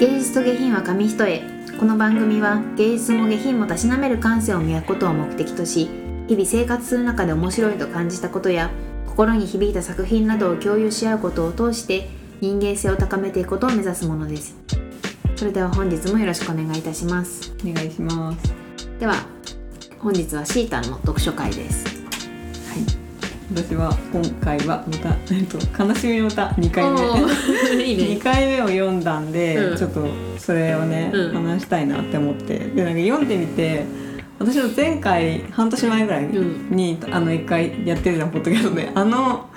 芸術と下品は紙一重。この番組は芸術も下品もたしなめる感性を磨くことを目的とし日々生活する中で面白いと感じたことや心に響いた作品などを共有し合うことを通して人間性を高めていくことを目指すものです。それでは本日もよろしくお願いいたします。お願いします。では本日はシータの読書会です私は今回はまた、えっと、悲しみの歌2回目。いい2回目を読んだんで、うん。ちょっとそれをね、うん。話したいなって思って。でなんか読んでみて私の前回半年前ぐらいに、あの1回やってるじゃんポッドキャストで。あの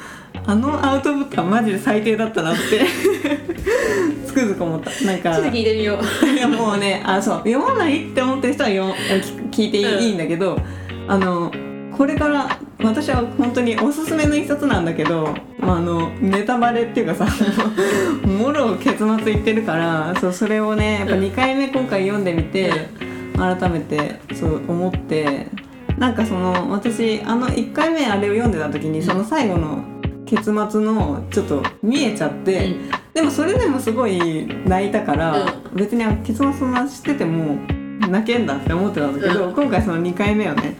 あのアウトプットはマジで最低だったなって つくづく思った。なんかちょっと聞いてみよう。いやもうねあそう読まないって思ってる人は読聞聞いていいんだけどあのこれから私は本当におすすめの一冊なんだけど、まあ、あのネタバレっていうかさ もろ結末言ってるからそうそれをねやっぱ2回目今回読んでみて改めてそう思ってなんかその私あの1回目あれを読んでた時にその最後の結末のちょっと見えちゃって。でもそれでもすごい泣いたから、別に結末そんな知ってても泣けんだって思ってたんだけど、う今回その2回目をね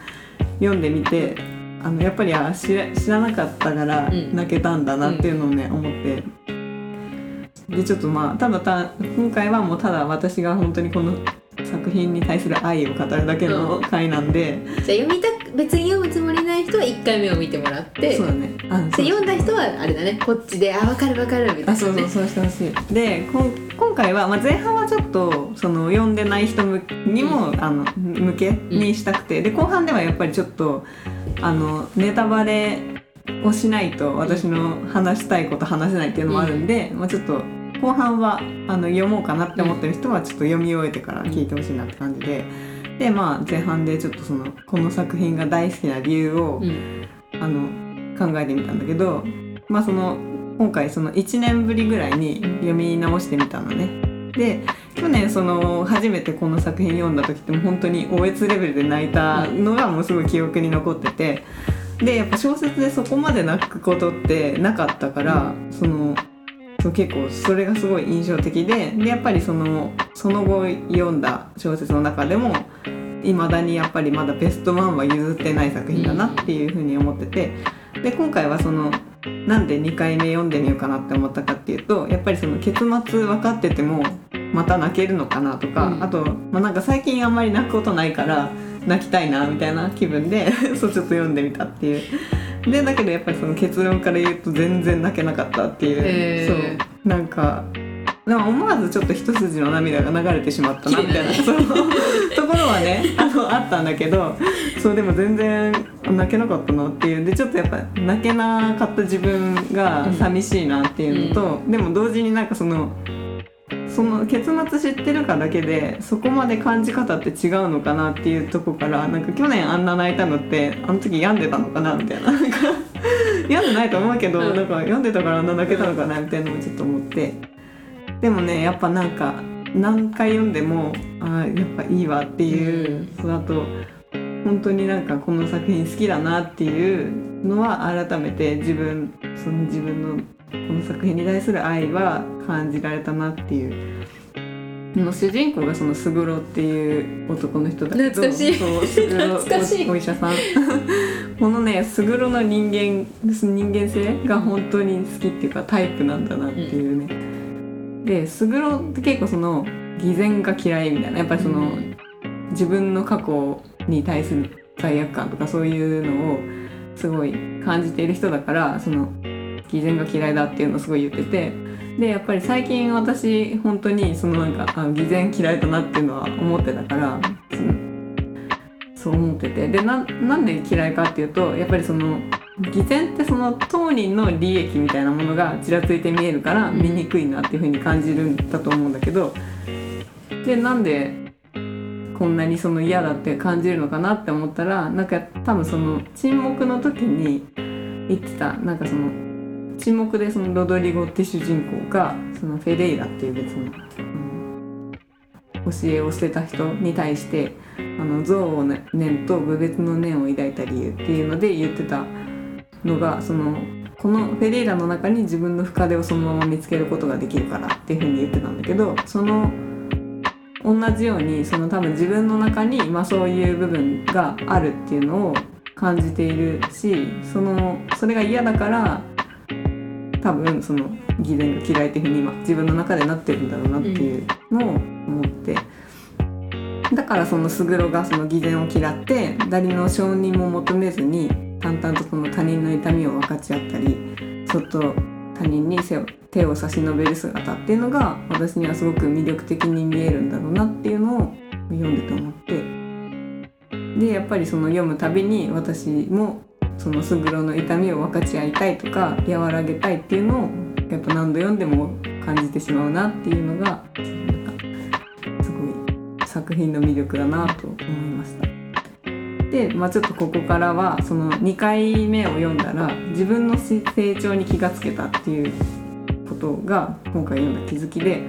読んでみてあのやっぱりあ知ら知らなかったからうん。泣けたんだなっていうのをね、思って。でちょっとまあただた今回はもうただ私が本当にこの作品に対する愛を語るだけの回なんで、じゃあ読みたく別に読むつもりない人は1回目を見てもらって。そうだね。あでそう。読んだ人はあれだね。こっちで「あ分かる分かる」みたいな、ね、あそうそうそうしてほしい。でこん今回は、まあ、前半はちょっとその読んでない人向にも、あの向けにしたくて、で後半ではやっぱりちょっとあのネタバレをしないと私の話したいこと話せないっていうのもあるんで、まあ、ちょっと後半はあの読もうかなって思ってる人はちょっと読み終えてから聞いてほしいなって感じで。でまあ前半でちょっとそのこの作品が大好きな理由を、うんあの考えてみたんだけどまあその今回その1年ぶりぐらいに読み直してみたのね。で去年その初めてこの作品読んだ時ってもう本当におえつレベルで泣いたのがもうすごい記憶に残っててでやっぱ小説でそこまで泣くことってなかったから、そのそう結構それがすごい印象的ででやっぱりそのその後読んだ小説の中でもいまだにやっぱりまだベストワンは譲ってない作品だなっていうふうに思っててで今回はそのなんで2回目読んでみようかなって思ったかっていうとやっぱりその結末分かっててもまた泣けるのかなとか、うん。あと、まあ、なんか最近あんまり泣くことないから泣きたいなみたいな気分で そうちょっと読んでみたっていう。でだけどやっぱりその結論から言うと全然泣けなかったっていう、そう。なんかでも思わずちょっと一筋の涙が流れてしまったなみたいな、綺そう。ところはねあのあったんだけどそうでも全然泣けなかったなっていう。でちょっとやっぱ泣けなかった自分が寂しいなっていうのと、でも同時になんかそのその結末知ってるかだけでそこまで感じ方って違うのかなっていうとこからなんか去年あんな泣いたのってあの時病んでたのかなみたいな。なんか病んでないと思うけど、うん。なんか病んでたからあんな泣けたのかなみたいなのもちょっと思って。でもねやっぱなんか何回読んでもあーやっぱいいわっていう、うん。その後本当になんかこの作品好きだなっていうのは改めて自分その自分のこの作品に対する愛は感じられたなっていう。の主人公がそのスグロっていう男の人だけど懐かしい。そうスおお医者さん。このねスグロの人間人間性が本当に好きっていうかタイプなんだなっていうね、でスグロって結構その偽善が嫌いみたいな。やっぱりその、自分の過去に対する罪悪感とかそういうのをすごい感じている人だからその偽善が嫌いだっていうのをすごい言っててでやっぱり最近私本当にそのなんかあ偽善嫌いだなっていうのは思ってたからそう思ってて。でななんで嫌いかっていうとやっぱりその偽善ってその当人の利益みたいなものがちらついて見えるから見にくいなっていうふうに感じるんだと思うんだけどでなんでこんなにその嫌だって感じるのかなって思ったらなんか多分その沈黙の時に言ってたなんかその沈黙でそのロドリゴって主人公がそのフェレイラっていう別の、うん教えを捨てた人に対してあの憎悪の念と侮蔑の念を抱いた理由っていうので言ってたのがそのこのフェレイラの中に自分の深手をそのまま見つけることができるからっていうふうに言ってたんだけどその同じようにその多分自分の中に、まあ、そういう部分があるっていうのを感じているしそのそれが嫌だから多分その偽善が嫌いっていうふうに今自分の中でなってるんだろうなっていうのを思って、だからそのスグロがその偽善を嫌って誰の承認も求めずに淡々とその他人の痛みを分かち合ったりそっと他人に手を差し伸べる姿っていうのが私にはすごく魅力的に見えるんだろうなっていうのを読んでて思って。でやっぱりその読むたびに私もそのスグロの痛みを分かち合いたいとか和らげたいっていうのをやっぱ何度読んでも感じてしまうなっていうのがなんかすごい作品の魅力だなと思いました。で、まあ、ちょっとここからはその2回目を読んだら自分の成長に気がつけたっていうことが今回読んだ気づきで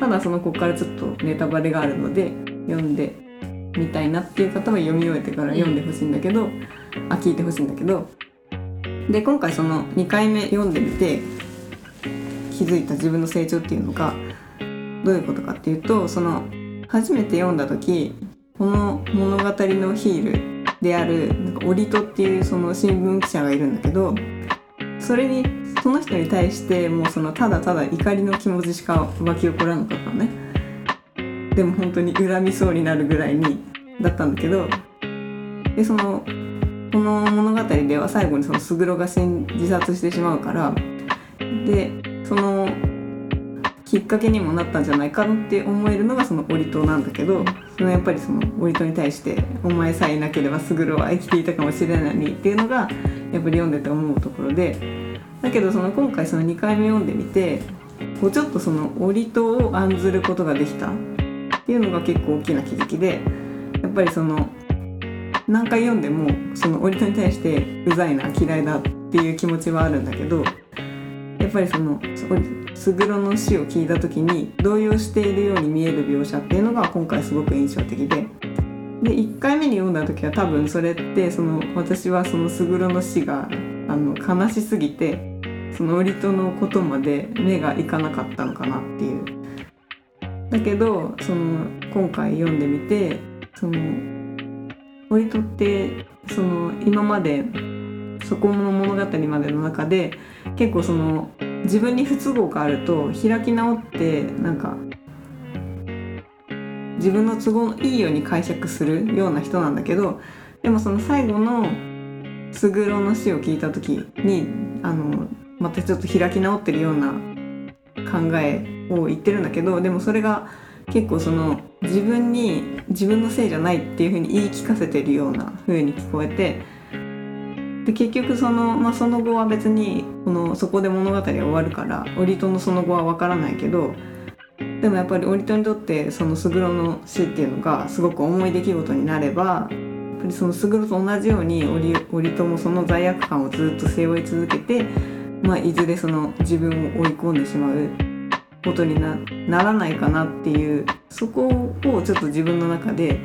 ただそのここからちょっとネタバレがあるので読んでみたいなっていう方は読み終えてから読んでほしいんだけど、あ聞いてほしいんだけど。で今回その2回目読んでみて気づいた自分の成長っていうのがどういうことかっていうとその初めて読んだ時この物語のヒールであるなんかオリトっていうその新聞記者がいるんだけどそれにその人に対してもうそのただただ怒りの気持ちしか湧き起こらなかったのね。でも本当に恨みそうになるぐらいにだったんだけど。でそのこの物語では最後にそのスグロが自殺してしまうからでそのきっかけにもなったんじゃないかって思えるのがそのオリトなんだけどそのやっぱりそのオリトに対して「お前さえいなければスグロは生きていたかもしれないに」っていうのがやっぱり読んでて思うところでだけどその今回その2回目読んでみてこうちょっとそのオリトを案ずることができたっていうのが結構大きな気づきでやっぱりその何回読んでもそのオリトに対してうざいな嫌いだっていう気持ちはあるんだけどやっぱりそのスグロの死を聞いた時に動揺しているように見える描写っていうのが今回すごく印象的でで1回目に読んだ時は多分それってその私はそのスグロの死があの悲しすぎてそのオリトのことまで目がいかなかったのかなっていう。だけどその今回読んでみてそのオリトってその今までそこの物語までの中で結構その自分に不都合があると開き直ってなんか自分の都合のいいように解釈するような人なんだけどでもその最後のスグロの死を聞いた時にあのまたちょっと開き直ってるような考えを言ってるんだけどでもそれが結構その自分に自分のせいじゃないっていう風に言い聞かせてるような風に聞こえてで結局その,、まあ、その後は別にこのそこで物語は終わるからオリトのその後は分からないけどでもやっぱりオリトにとってそのスグロの死っていうのがすごく重い出来事になればやっぱりそのスグロと同じようにオリオリトもその罪悪感をずっと背負い続けて、まあ、いずれその自分を追い込んでしまうことにならないかなっていうそこをちょっと自分の中で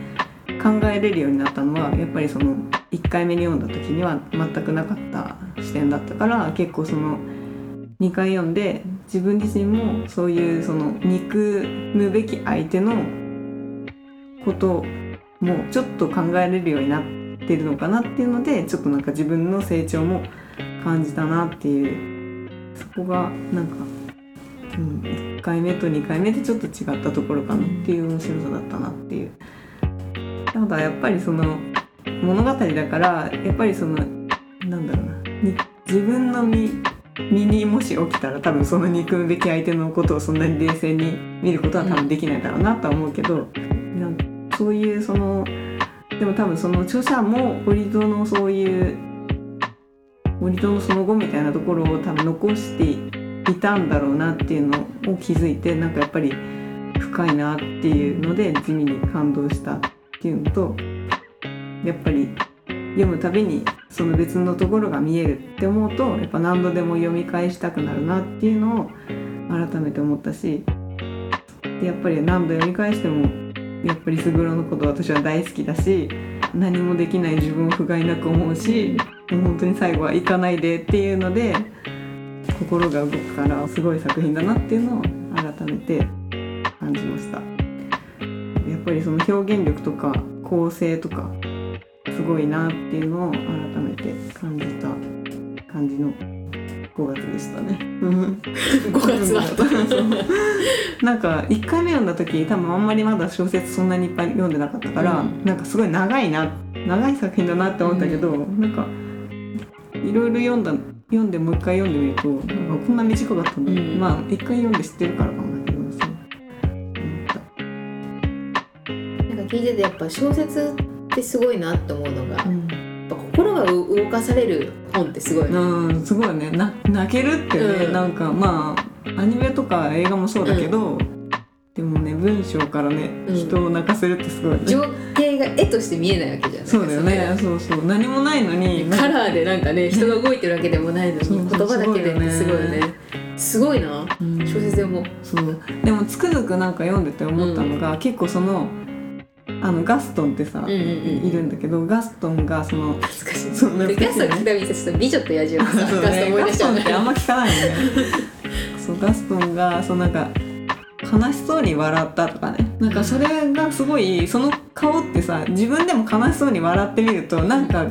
考えれるようになったのはやっぱりその1回目に読んだ時には全くなかった視点だったから結構その2回読んで自分自身もそういうその憎むべき相手のこともちょっと考えれるようになってるのかなっていうのでちょっとなんか自分の成長も感じたなっていうそこがなんか、うん、1回目と2回目でちょっと違ったところかなっていう面白さだったなっていう。ただやっぱりその物語だからやっぱりそのなんだろうな。自分の身身にもし起きたら多分その憎むべき相手のことをそんなに冷静に見ることは多分できないだろうなとは思うけど、なんそういうそのでも多分その著者も折戸のそういう折戸のその後みたいなところを多分残していていたんだろうなっていうのを気づいてなんかやっぱり深いなっていうので地味に感動したっていうのとやっぱり読むたびにその別のところが見えるって思うとやっぱ何度でも読み返したくなるなっていうのを改めて思ったしでやっぱり何度読み返してもやっぱりスグロのこと私は大好きだし何もできない自分を不甲斐なく思うし本当に最後は行かないでっていうので心が動くからすごい作品だなっていうのを改めて感じました。やっぱりその表現力とか構成とかすごいなっていうのを改めて感じた感じの5月でしたね。5月だ。っ たなんか1回目読んだ時多分あんまりまだ小説そんなにいっぱい読んでなかったから、うん。なんかすごい長いな長い作品だなって思ったけど、なんかいろいろ読んだ読んでもう一回読んでみるとなんかこんな短かったんだ、うん。まあ一回読んで知ってるからかもだけどそう。なんか聞いててやっぱ小説ってすごいなって思うのが、やっうんぱ心が動かされる本ってすごいなうん、すごいね。な泣けるってね、うん。なんかまあアニメとか映画もそうだけど、でもね文章からね、うん。人を泣かせるってすごいね。情景が絵として見えないわけじゃないそうだよね。そうそう。何もないのにカラーでなんかね人が動いてるわけでもないのに言葉だけでねすごいよね。すごいなうん。小説でも。そう。でもつくづくなんか読んでて思ったのが、結構そのあのガストンってさ、うんうんうんいるんだけどガストンがその懐かしい。そうでガストン聞いたらちょっと美女と野獣のさそうガストン思いねガス出しちゃうトンってあんま聞かないよね。そうガストンがそうなんか悲しそうに笑ったとかね。なんかそれがすごいその顔ってさ自分でも悲しそうに笑ってみるとなんか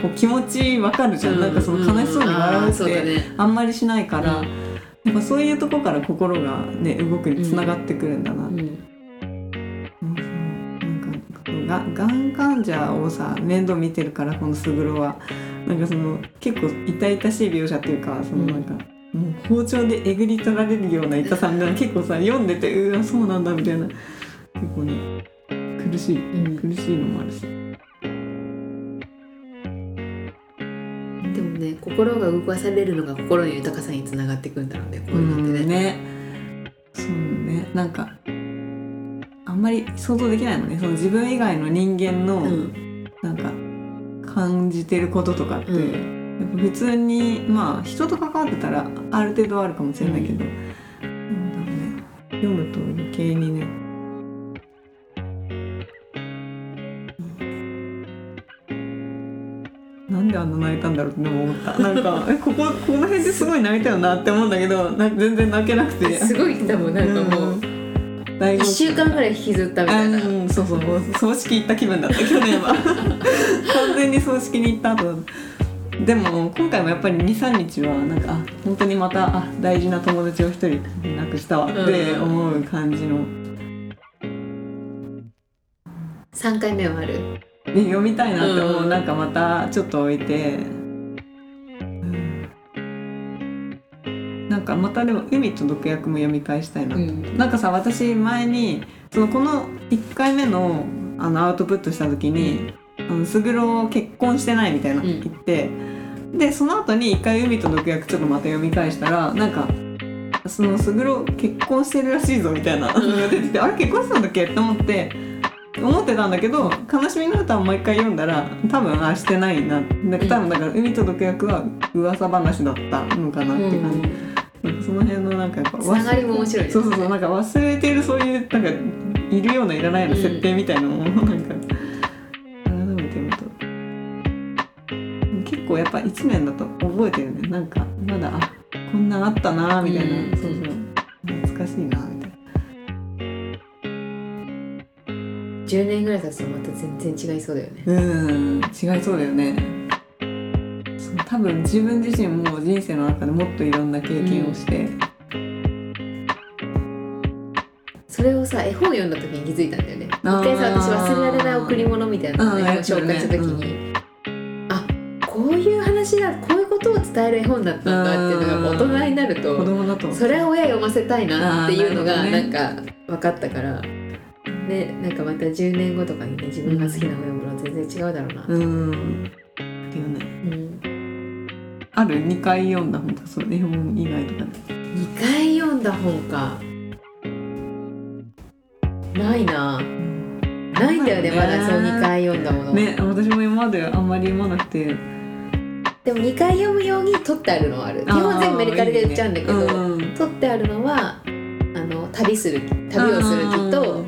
こう気持ちわかるじゃん、なんかその悲しそうに笑うってあんまりしないから、うん。やっぱそういうとこから心がね動くにつながってくるんだな、うん。うんなんかががん患者をさ面倒見てるからこのスグロは。なんかその結構痛々しい描写っていうかそのなんか、もう包丁でえぐり取られるような痛さみたいな結構さ読んでてうわそうなんだみたいな。結構ね苦しいうん苦しいのもあるし。でもね心が動かされるのが心の豊かさにつながっていくんだろうねこういうのってね。ね。そうね。なんかあんまり想像できないのね。その自分以外の人間の、うん。なんか感じてることとかって、うやっぱ普通にまあ人と関わってたらある程度はあるかもしれないけど、なんだろうね。読むと余計にね。なんであんな泣いたんだろうって思った。なんか えこここの辺ですごい泣いたよなって思うんだけどな全然泣けなくて。すごい多分なんかもう。大号1週間ぐらい引きずったみたいな。あうんそうそう。葬式行った気分だった去年は。完全に葬式に行った後。だでも今回もやっぱり23日はなんかあ本当にまたあ大事な友達を一人亡くしたわって思う感じの、3回目はある。で読みたいなって思う、うん。なんかまたちょっと置いて、うん。なんかまたでも「海と毒薬」も読み返したいな。うん。なんかさ私前にそのこの1回目のあのアウトプットした時に「あのスグロ結婚してない」みたいなうん言って、でその後に1回「海と毒薬」ちょっとまた読み返したらなんかそのスグロ結婚してるらしいぞみたいなのが出てて、あれ結婚したんだっけ？って思って思ってたんだけど「悲しみの歌」をもう一回読んだら多分あしてないな。だから多分だから「海と毒薬」は噂話だったのかなって感じ。なんかその辺のなんかやっぱつながりも面白いですそうそうそうなんか忘れてるそういうなんかいるようないらないような設定みたいなのもなんか改構やっぱ1年だと覚えてるね。なんかまだあこんなんあったなみたいな、うん。そうそう。懐かしいなみたいな。10年ぐらい経つとまた全然違いそうだよね。うん違いそうだよね。多分自分自身も人生の中でもっといろんな経験をして、それをさ絵本読んだ時に気づいたんだよね。一回さ私忘れられない贈り物みたいなのをあー絵本紹介した時に、伝える絵本だったんだっていうのが大人になる子と供だとそれを親読ませたいなっていうのがなんか分かったから。ねなんかまた10年後とかにね自分が好きな本読むのは全然違うだろうな、うん。だよね。うん、ある？2回読んだ本とかそう絵本以外とかで2回読んだ本か。ないな。ないんだよねまだそう2回読んだもの、ね私も今まであんまり読まなくてでも2回読むように取ってあるのはある。基本全部メルカリで売っちゃうんだけどうん。取ってあるのはあの旅する旅をする気と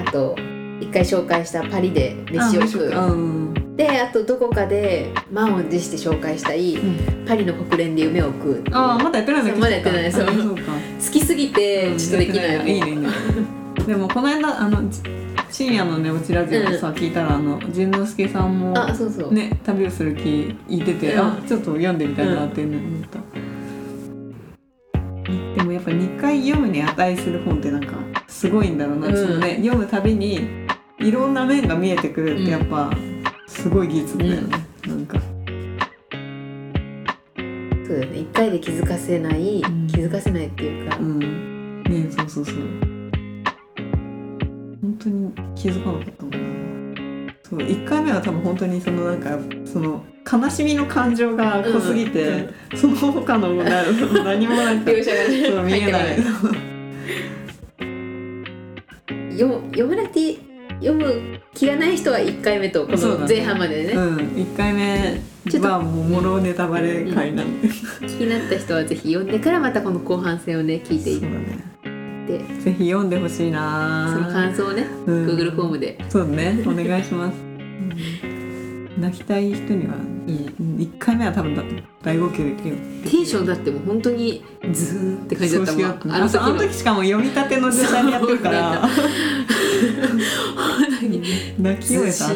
あと一回紹介したパリで飯を食う。う。ん。であとどこかで満を持して紹介したいパリの国連で夢を食うああまだやってないんだまだやってない。そう。か。好きすぎてちょっとできないの、い。いねいいね。でもこの間あのじ深夜のねおちラジオでさ、聞いたらあの淳之介さんもあそうそう、ね旅をする気言ってて、うん。あちょっと読んでみたいなっていうの思った、でもやっぱ2回読むに値する本ってなんかすごいんだろうな、うんそのね読むたびにいろんな面が見えてくるってやっぱすごい技術だよね、なんか。そうだよね。一回で気づかせない、うん。気づかせないっていうか、うん。ねそうそうそう本当に気づかなかったもんな。そう1回目は多分本当にそのなんかその悲しみの感情が濃すぎて、その他のな何もなんかねそう見えない。読む読まなくて読む気がない人は1回目とこの前半までね。うん1回目ちょっとはもうもろネタバレ回な。ん。で、気になった人はぜひ読んでからまたこの後半戦をね聞いていそうって。ぜひ読んでほしいな。その感想をね、うん。Google フォームで。そうねお願いします、泣きたい人には、1回目は多分だ大号泣できるよ。テンションだってもう本当にズーって感じだったもん。あそうあの時しかも読みたての時代にやってるから。泣き終えた後。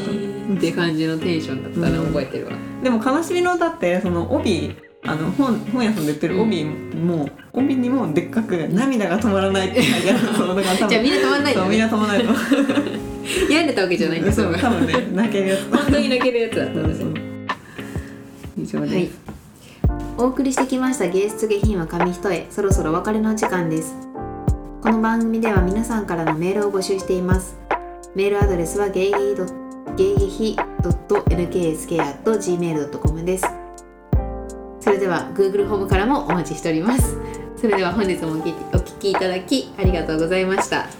って感じのテンションだったのうん。覚えてるわ、でも悲しみの歌ってその帯あの本本屋さんで売ってる帯も、帯にもでっかく「涙が止まらない」って書いてあるそうだから多分じゃあみんな止まんないそうみんな止まらないと病ん でたわけじゃないんだそそうう多分ね泣けるやつ本当に泣けるやつだったんですよ以上です、はい。お送りしてきました芸術下品は紙一重。そろそろお別れの時間です。この番組では皆さんからのメールを募集しています。メールアドレスはゲイゲイドゲイゲヒ .nksk.gmail.com ですは Google ホームからもお待ちしております。それでは本日もお聞きお聞きいただきありがとうございました。